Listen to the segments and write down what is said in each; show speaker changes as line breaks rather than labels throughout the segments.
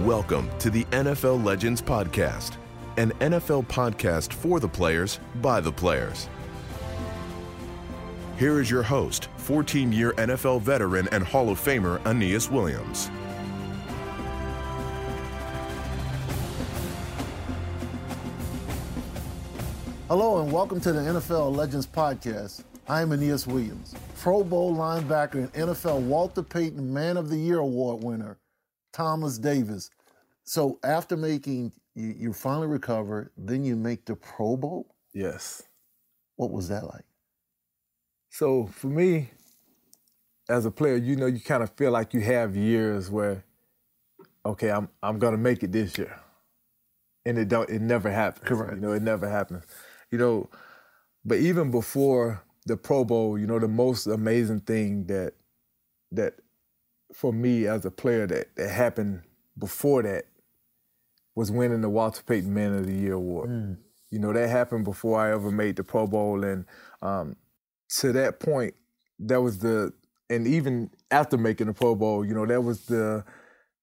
Welcome to the NFL Legends Podcast, an NFL podcast for the players by the players. Here is your host, 14 year NFL veteran and Hall of Famer Aeneas Williams.
Hello and welcome to the NFL Legends Podcast. I'm Aeneas Williams, Pro Bowl linebacker and NFL Walter Payton Man of the Year Award winner, Thomas Davis. So after making, you, you finally recover, then you make the Pro Bowl?
Yes.
What was that like?
So for me, as a player, you know, you kind of feel like you have years where, okay, I'm I'm gonna make it this year, and it don't, it never happens.
Correct.
You know, it never happens. You know, but even before the Pro Bowl, you know, the most amazing thing that that for me as a player that that happened before that was winning the Walter Payton Man of the Year award.
Mm.
You know, that happened before I ever made the Pro Bowl, and um, to that point, that was the and even after making the Pro Bowl, you know, that was the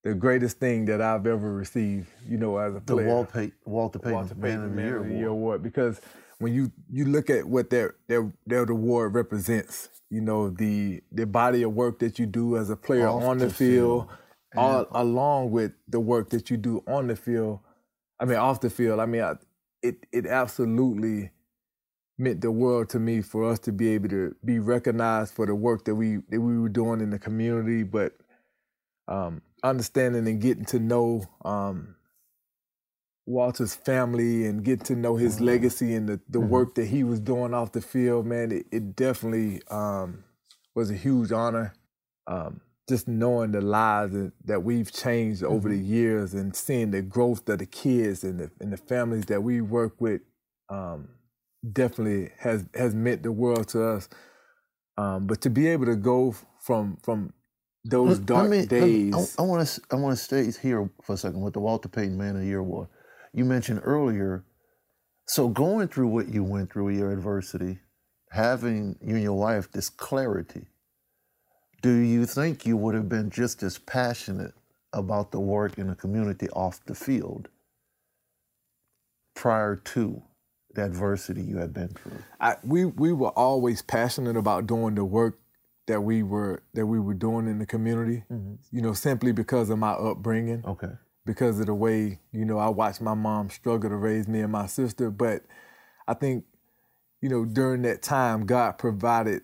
the greatest thing that I've ever received, you know, as a
The
player.
Pay- Walter Payton,
Walter
Man,
Payton
of the
Man of the. Year award because when you you look at what their that that award represents, you know, the the body of work that you do as a player
Off
on the,
the
field,
field
all, along with the work that you do on the field. I mean, off the field. I mean, I, it it absolutely meant the world to me for us to be able to be recognized for the work that we that we were doing in the community, but um, understanding and getting to know um, Walter's family and get to know his legacy and the, the work that he was doing off the field, man, it, it definitely um, was a huge honor. Um, just knowing the lives that, that we've changed over the years and seeing the growth of the kids and the, and the families that we work with um, definitely has has meant the world to us. Um, but to be able to go from from those dark
me-
days,
I, want to I want to stay here for a second with the Walter Payton Man of the Year Award. You mentioned earlier, so going through what you went through, your adversity, having you and your wife this clarity. Do you think you would have been just as passionate about the work in the community off the field prior to the adversity you had been through?
I, we we were always passionate about doing the work that we were that we were doing in the community. Mm-hmm. You know, simply because of my upbringing,
Okay.
Because of the way you know I watched my mom struggle to raise me and my sister. But I think you know during that time, God provided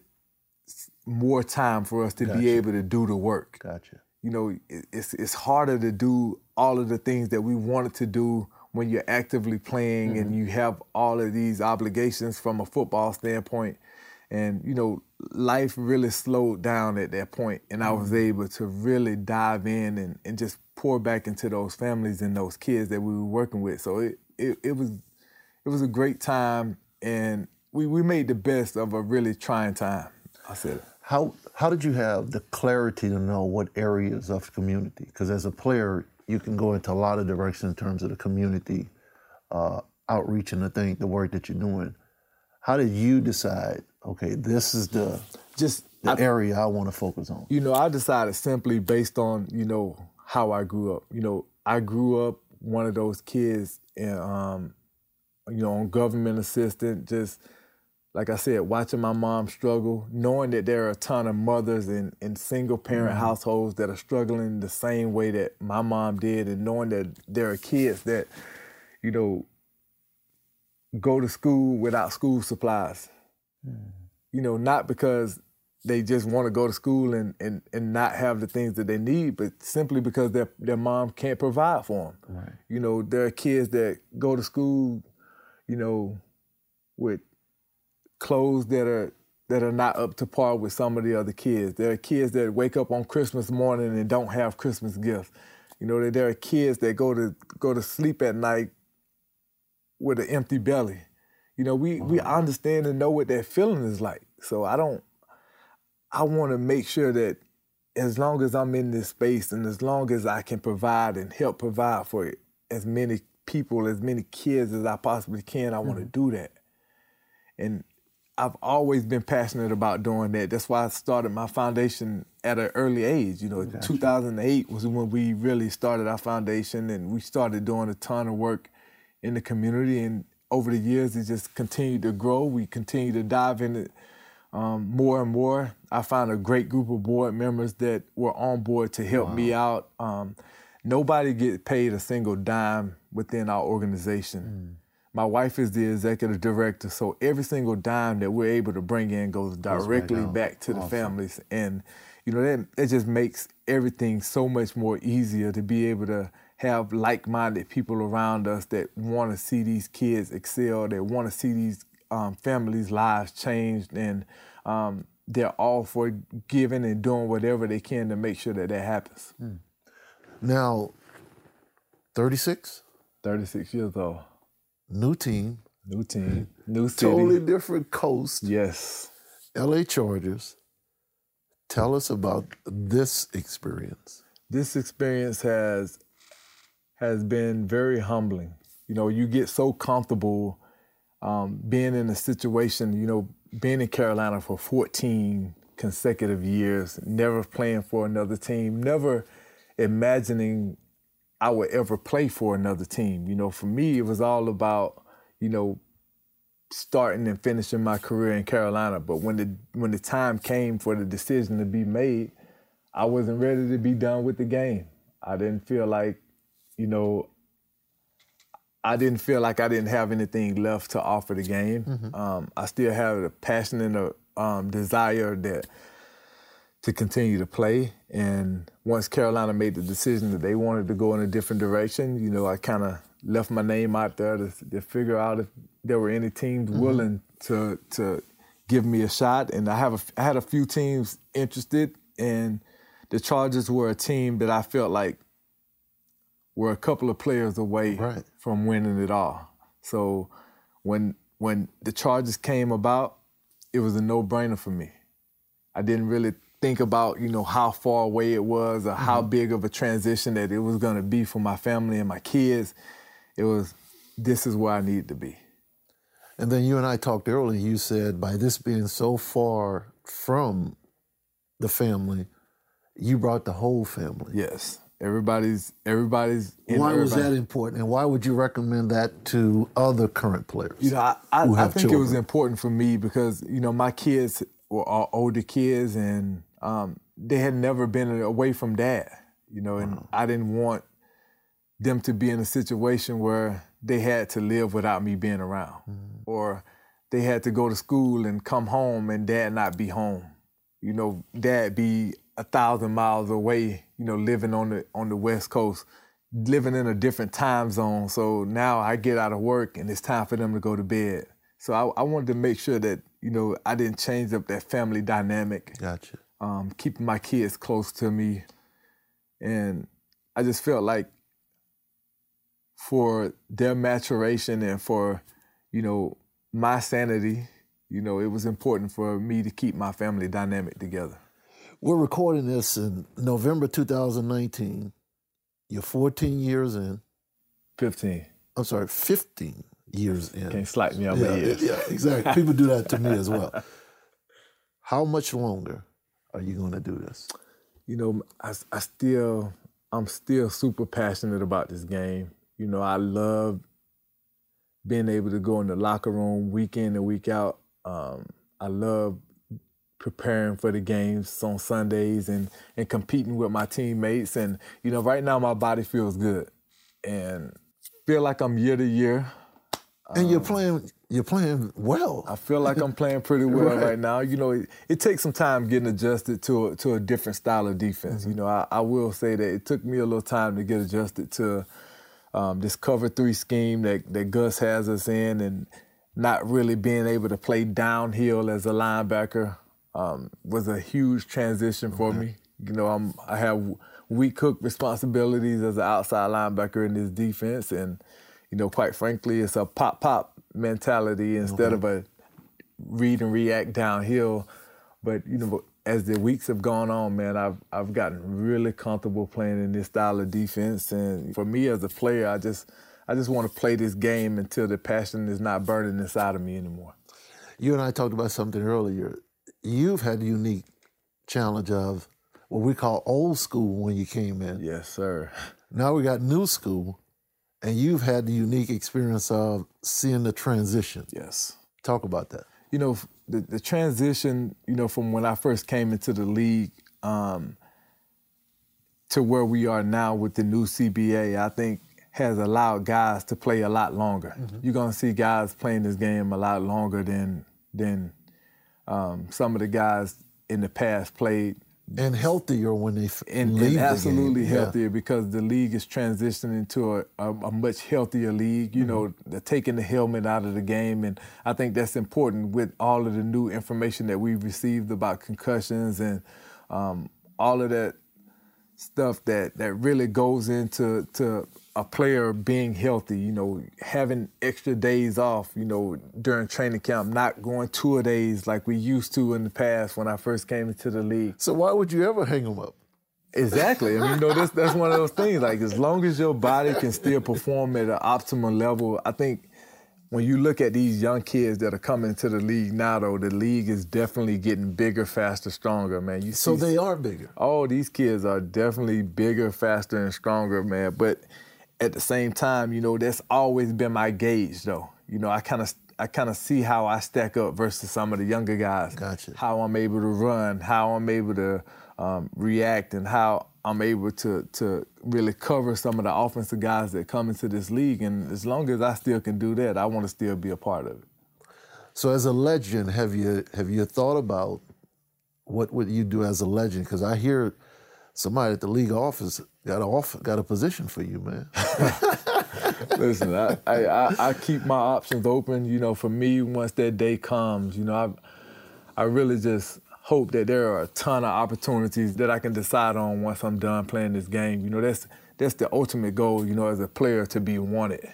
more time for us to
Gotcha.
be able to do the work
Gotcha.
you know, it- it's it's harder to do all of the things that we wanted to do when you're actively playing mm-hmm. and you have all of these obligations from a football standpoint. And you know, life really slowed down at that point, and I was able to really dive in and, and just pour back into those families and those kids that we were working with. So it it, it was it was a great time, and we, we made the best of a really trying time. I said it.
How how did you have the clarity to know what areas of the community? Because as a player, you can go into a lot of directions in terms of the community uh, outreach and the thing, the work that you're doing. How did you decide? Okay, this is the
Just
the
I-
area I want to focus on.
You know, I decided simply based on, you know, how I grew up. You know, I grew up one of those kids and um, you know, on government assistance, just like I said, watching my mom struggle, knowing that there are a ton of mothers in, in single parent households that are struggling the same way that my mom did, and knowing that there are kids that, you know, go to school without school supplies. You know, not because they just want to go to school and, and, and not have the things that they need, but simply because their their mom can't provide for them.
Right.
You know, there are kids that go to school, you know, with clothes that are that are not up to par with some of the other kids. There are kids that wake up on Christmas morning and don't have Christmas gifts. You know, there are kids that go to go to sleep at night with an empty belly. You know, we we mm-hmm. understand and know what that feeling is like. So I don't I want to make sure that as long as I'm in this space and as long as I can provide and help provide for as many people, as many kids as I possibly can, I want to mm-hmm. do that. And I've always been passionate about doing that. That's why I started my foundation at an early age. You know, gotcha. 2008 was when we really started our foundation, and we started doing a ton of work in the community. And over the years, it just continued to grow. We continue to dive into um, more and more. I found a great group of board members that were on board to help wow. me out. Um, nobody gets paid a single dime within our organization. Mm. My wife is the executive director, so every single dime that we're able to bring in goes directly right back to awesome. the families. And you know that it just makes everything so much more easier to be able to have like-minded people around us that want to see these kids excel, that want to see these um, families' lives changed, and um, they're all for giving and doing whatever they can to make sure that that happens. Mm.
Now, 36?
36 years old.
New team.
New team. New city.
Totally different coast.
Yes.
LA Chargers. Tell us about this experience.
This experience has has been very humbling. You know, you get so comfortable um, being in a situation, you know, being in Carolina for 14 consecutive years, never playing for another team, never imagining I would ever play for another team. You know, for me, it was all about, you know, starting and finishing my career in Carolina. But when the when the time came for the decision to be made, I wasn't ready to be done with the game. I didn't feel like, you know, I didn't feel like I didn't have anything left to offer the game. Mm-hmm. Um, I still have a passion and a um, desire that to continue to play. And once Carolina made the decision that they wanted to go in a different direction, you know, I kind of left my name out there to, to, figure out if there were any teams mm-hmm. willing to to give me a shot. And I have a, I had a few teams interested, and the Chargers were a team that I felt like were a couple of players away right. from winning it all. So when when the Chargers came about, it was a no brainer for me. I didn't really think about you know how far away it was or mm-hmm. how big of a transition that it was going to be for my family and my kids it was this is where i needed to be
and then you and i talked earlier you said by this being so far from the family you brought the whole family
yes everybody's everybody's
why
everybody.
was that important and why would you recommend that to other current players
you know i, I, I think children? it was important for me because you know my kids were all older kids and um, they had never been away from dad, you know, and wow. I didn't want them to be in a situation where they had to live without me being around, mm. or they had to go to school and come home and dad not be home. You know, dad be a thousand miles away, you know, living on the on the West Coast, living in a different time zone. So now I get out of work and it's time for them to go to bed. So I, I wanted to make sure that you know I didn't change up that family dynamic.
Gotcha
um, keeping my kids close to me. And I just felt like for their maturation and for, you know, my sanity, you know, it was important for me to keep my family dynamic together.
We're recording this in November 2019. You're 14 years in.
15.
I'm sorry, 15 years in.
Can't slack me out
yeah,
my years.
Yeah, exactly. People do that to me as well. How much longer are you going to do this?
You know, I, I still, I'm still super passionate about this game. You know, I love being able to go in the locker room week in and week out. Um, I love preparing for the games on Sundays and and competing with my teammates. And you know, right now my body feels good, and feel like I'm year to year.
And um, you're playing you're playing well.
I feel like I'm playing pretty well right. right, now. You know, it, it, takes some time getting adjusted to a, to a different style of defense. Mm-hmm. You know, I, I, will say that it took me a little time to get adjusted to um, this cover three scheme that, that Gus has us in, and not really being able to play downhill as a linebacker um, was a huge transition for me. You know, I'm, I have weak cook responsibilities as an outside linebacker in this defense, and you know, quite frankly, it's a pop pop mentality instead of a read and react downhill. But you know, as the weeks have gone on, man, I've I've gotten really comfortable playing in this style of defense, and for me as a player, I just I just want to play this game until the passion is not burning inside of me anymore.
You and I talked about something earlier. You've had the unique challenge of what we call old school when you came in.
Yes, sir.
Now we got new school, and you've had the unique experience of seeing the transition.
Yes.
Talk about that.
You know, the, the transition, you know, from when I first came into the league um, to where we are now with the new CBA, I think has allowed guys to play a lot longer. Mm-hmm. You're gonna see guys playing this game a lot longer than than um, some of the guys in the past played.
And healthier when they f-
and,
leave
and absolutely
the game.
healthier yeah. because the league is transitioning to a, a, a much healthier league. You mm-hmm. know, they're taking the helmet out of the game, and I think that's important with all of the new information that we've received about concussions and um, all of that stuff that that really goes into to a player being healthy, you know, having extra days off, you know, during training camp, not going two days like we used to in the past when I first came into the league.
So why would you ever hang them up?
Exactly. I mean, you know, that's that's one of those things. Like, as long as your body can still perform at an optimal level, I think when you look at these young kids that are coming to the league now, though, the league is definitely getting bigger, faster, stronger, man.
You so they are bigger.
Oh, these kids are definitely bigger, faster, and stronger, man. But at the same time, you know, that's always been my gauge, though. You know, I kind of I kind of see how I stack up versus some of the younger guys.
Gotcha.
How I'm able to run, how I'm able to um, react, and how I'm able to to really cover some of the offensive guys that come into this league. And as long as I still can do that, I want to still be a part of it.
So, as a legend, have you have you thought about what would you do as a legend? Because I hear somebody at the league office got off got a position for you, man.
Listen, I, I, I keep my options open. You know, for me, once that day comes, you know, I I really just hope that there are a ton of opportunities that I can decide on once I'm done playing this game. You know, that's that's the ultimate goal. You know, as a player, to be wanted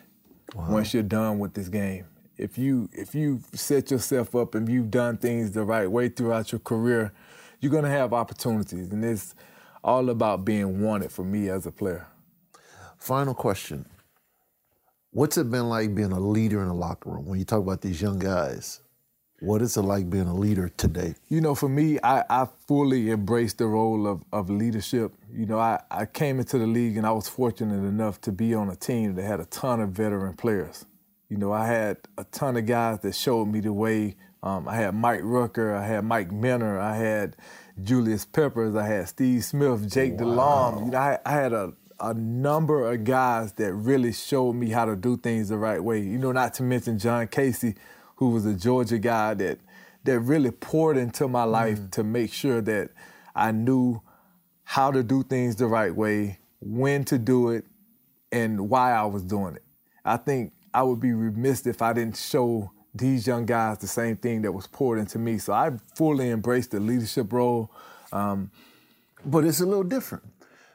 wow. once you're done with this game. If you if you set yourself up and you've done things the right way throughout your career, you're gonna have opportunities, and it's all about being wanted for me as a player.
Final question. What's it been like being a leader in a locker room when you talk about these young guys? What is it like being a leader today?
You know, for me, I, I fully embraced the role of, of leadership. You know, I, I came into the league and I was fortunate enough to be on a team that had a ton of veteran players. You know, I had a ton of guys that showed me the way. Um, I had Mike Rucker, I had Mike Minter, I had Julius Peppers, I had Steve Smith, Jake wow. Delhomme. You know, I, I had a, a number of guys that really showed me how to do things the right way. You know, not to mention John Kasay, who was a Georgia guy that that really poured into my life mm. to make sure that I knew how to do things the right way, when to do it, and why I was doing it. I think I would be remiss if I didn't show these young guys the same thing that was poured into me. So I fully embraced the leadership role. Um,
but it's a little different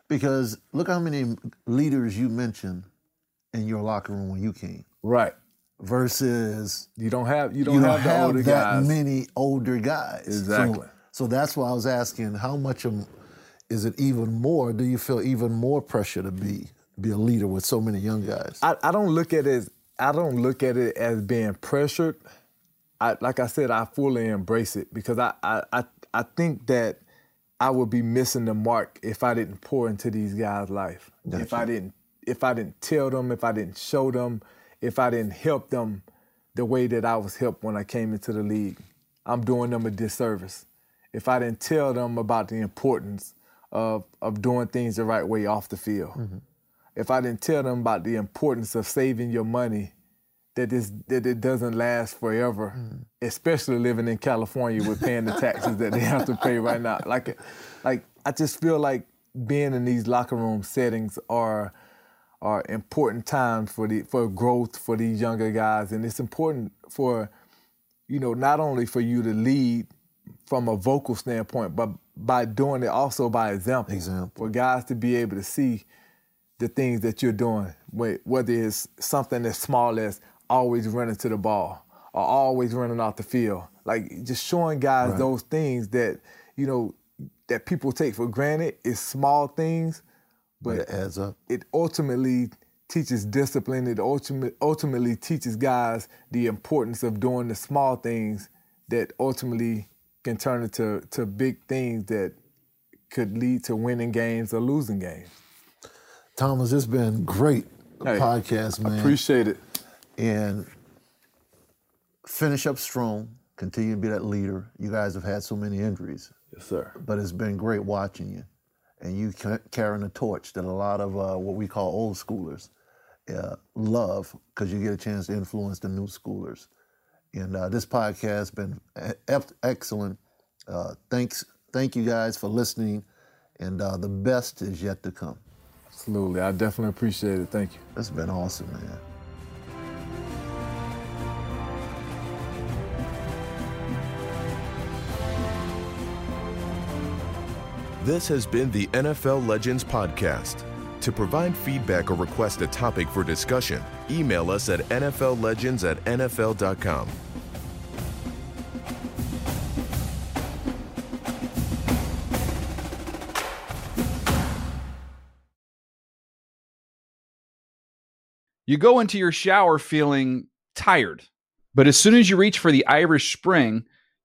because look how many leaders you mentioned in your locker room when you came.
Right.
Versus
you don't have you don't, you have, have that
guys. many older guys.
Exactly.
So, so, that's why I was asking how much of, is it even more? Do you feel even more pressure to be be a leader with so many young guys?
I, I don't look at it as I don't look at it as being pressured. I, like I said, I fully embrace it because I, I, I, I think that I would be missing the mark if I didn't pour into these guys' life. Gotcha. If I didn't, if I didn't tell them, if I didn't show them, if I didn't help them the way that I was helped when I came into the league, I'm doing them a disservice. If I didn't tell them about the importance of of doing things the right way off the field. Mm-hmm if I didn't tell them about the importance of saving your money, that this that it doesn't last forever, mm. especially living in California with paying the taxes that they have to pay right now. Like, like I just feel like being in these locker room settings are are important times for the for growth for these younger guys, and it's important for you know not only for you to lead from a vocal standpoint, but by doing it also by example.
Example.
For guys to be able to see the things that you're doing, whether it's something as small as always running to the ball or always running off the field. Like just showing guys
Right.
those things that, you know, that people take for granted is small things,
But it adds up.
it ultimately teaches discipline. It ultimately ultimately teaches guys the importance of doing the small things that ultimately can turn into to big things that could lead to winning games or losing games.
Thomas, it's been great
Hey,
podcast, man.
Appreciate it.
and finish up strong. Continue to be that leader. You guys have had so many injuries,
Yes, sir.
but it's been great watching you, and you carrying a torch that a lot of uh, what we call old schoolers uh, love because you get a chance to influence the new schoolers. And uh, this podcast has been excellent. Uh, thanks, thank you guys for listening, and uh, the best is yet to come.
Absolutely. I definitely appreciate it. Thank you.
It's been awesome, man.
This has been the NFL Legends Podcast. To provide feedback or request a topic for discussion, email us at NFLLegends at NFL.com.
You go into your shower feeling tired, but as soon as you reach for the Irish Spring,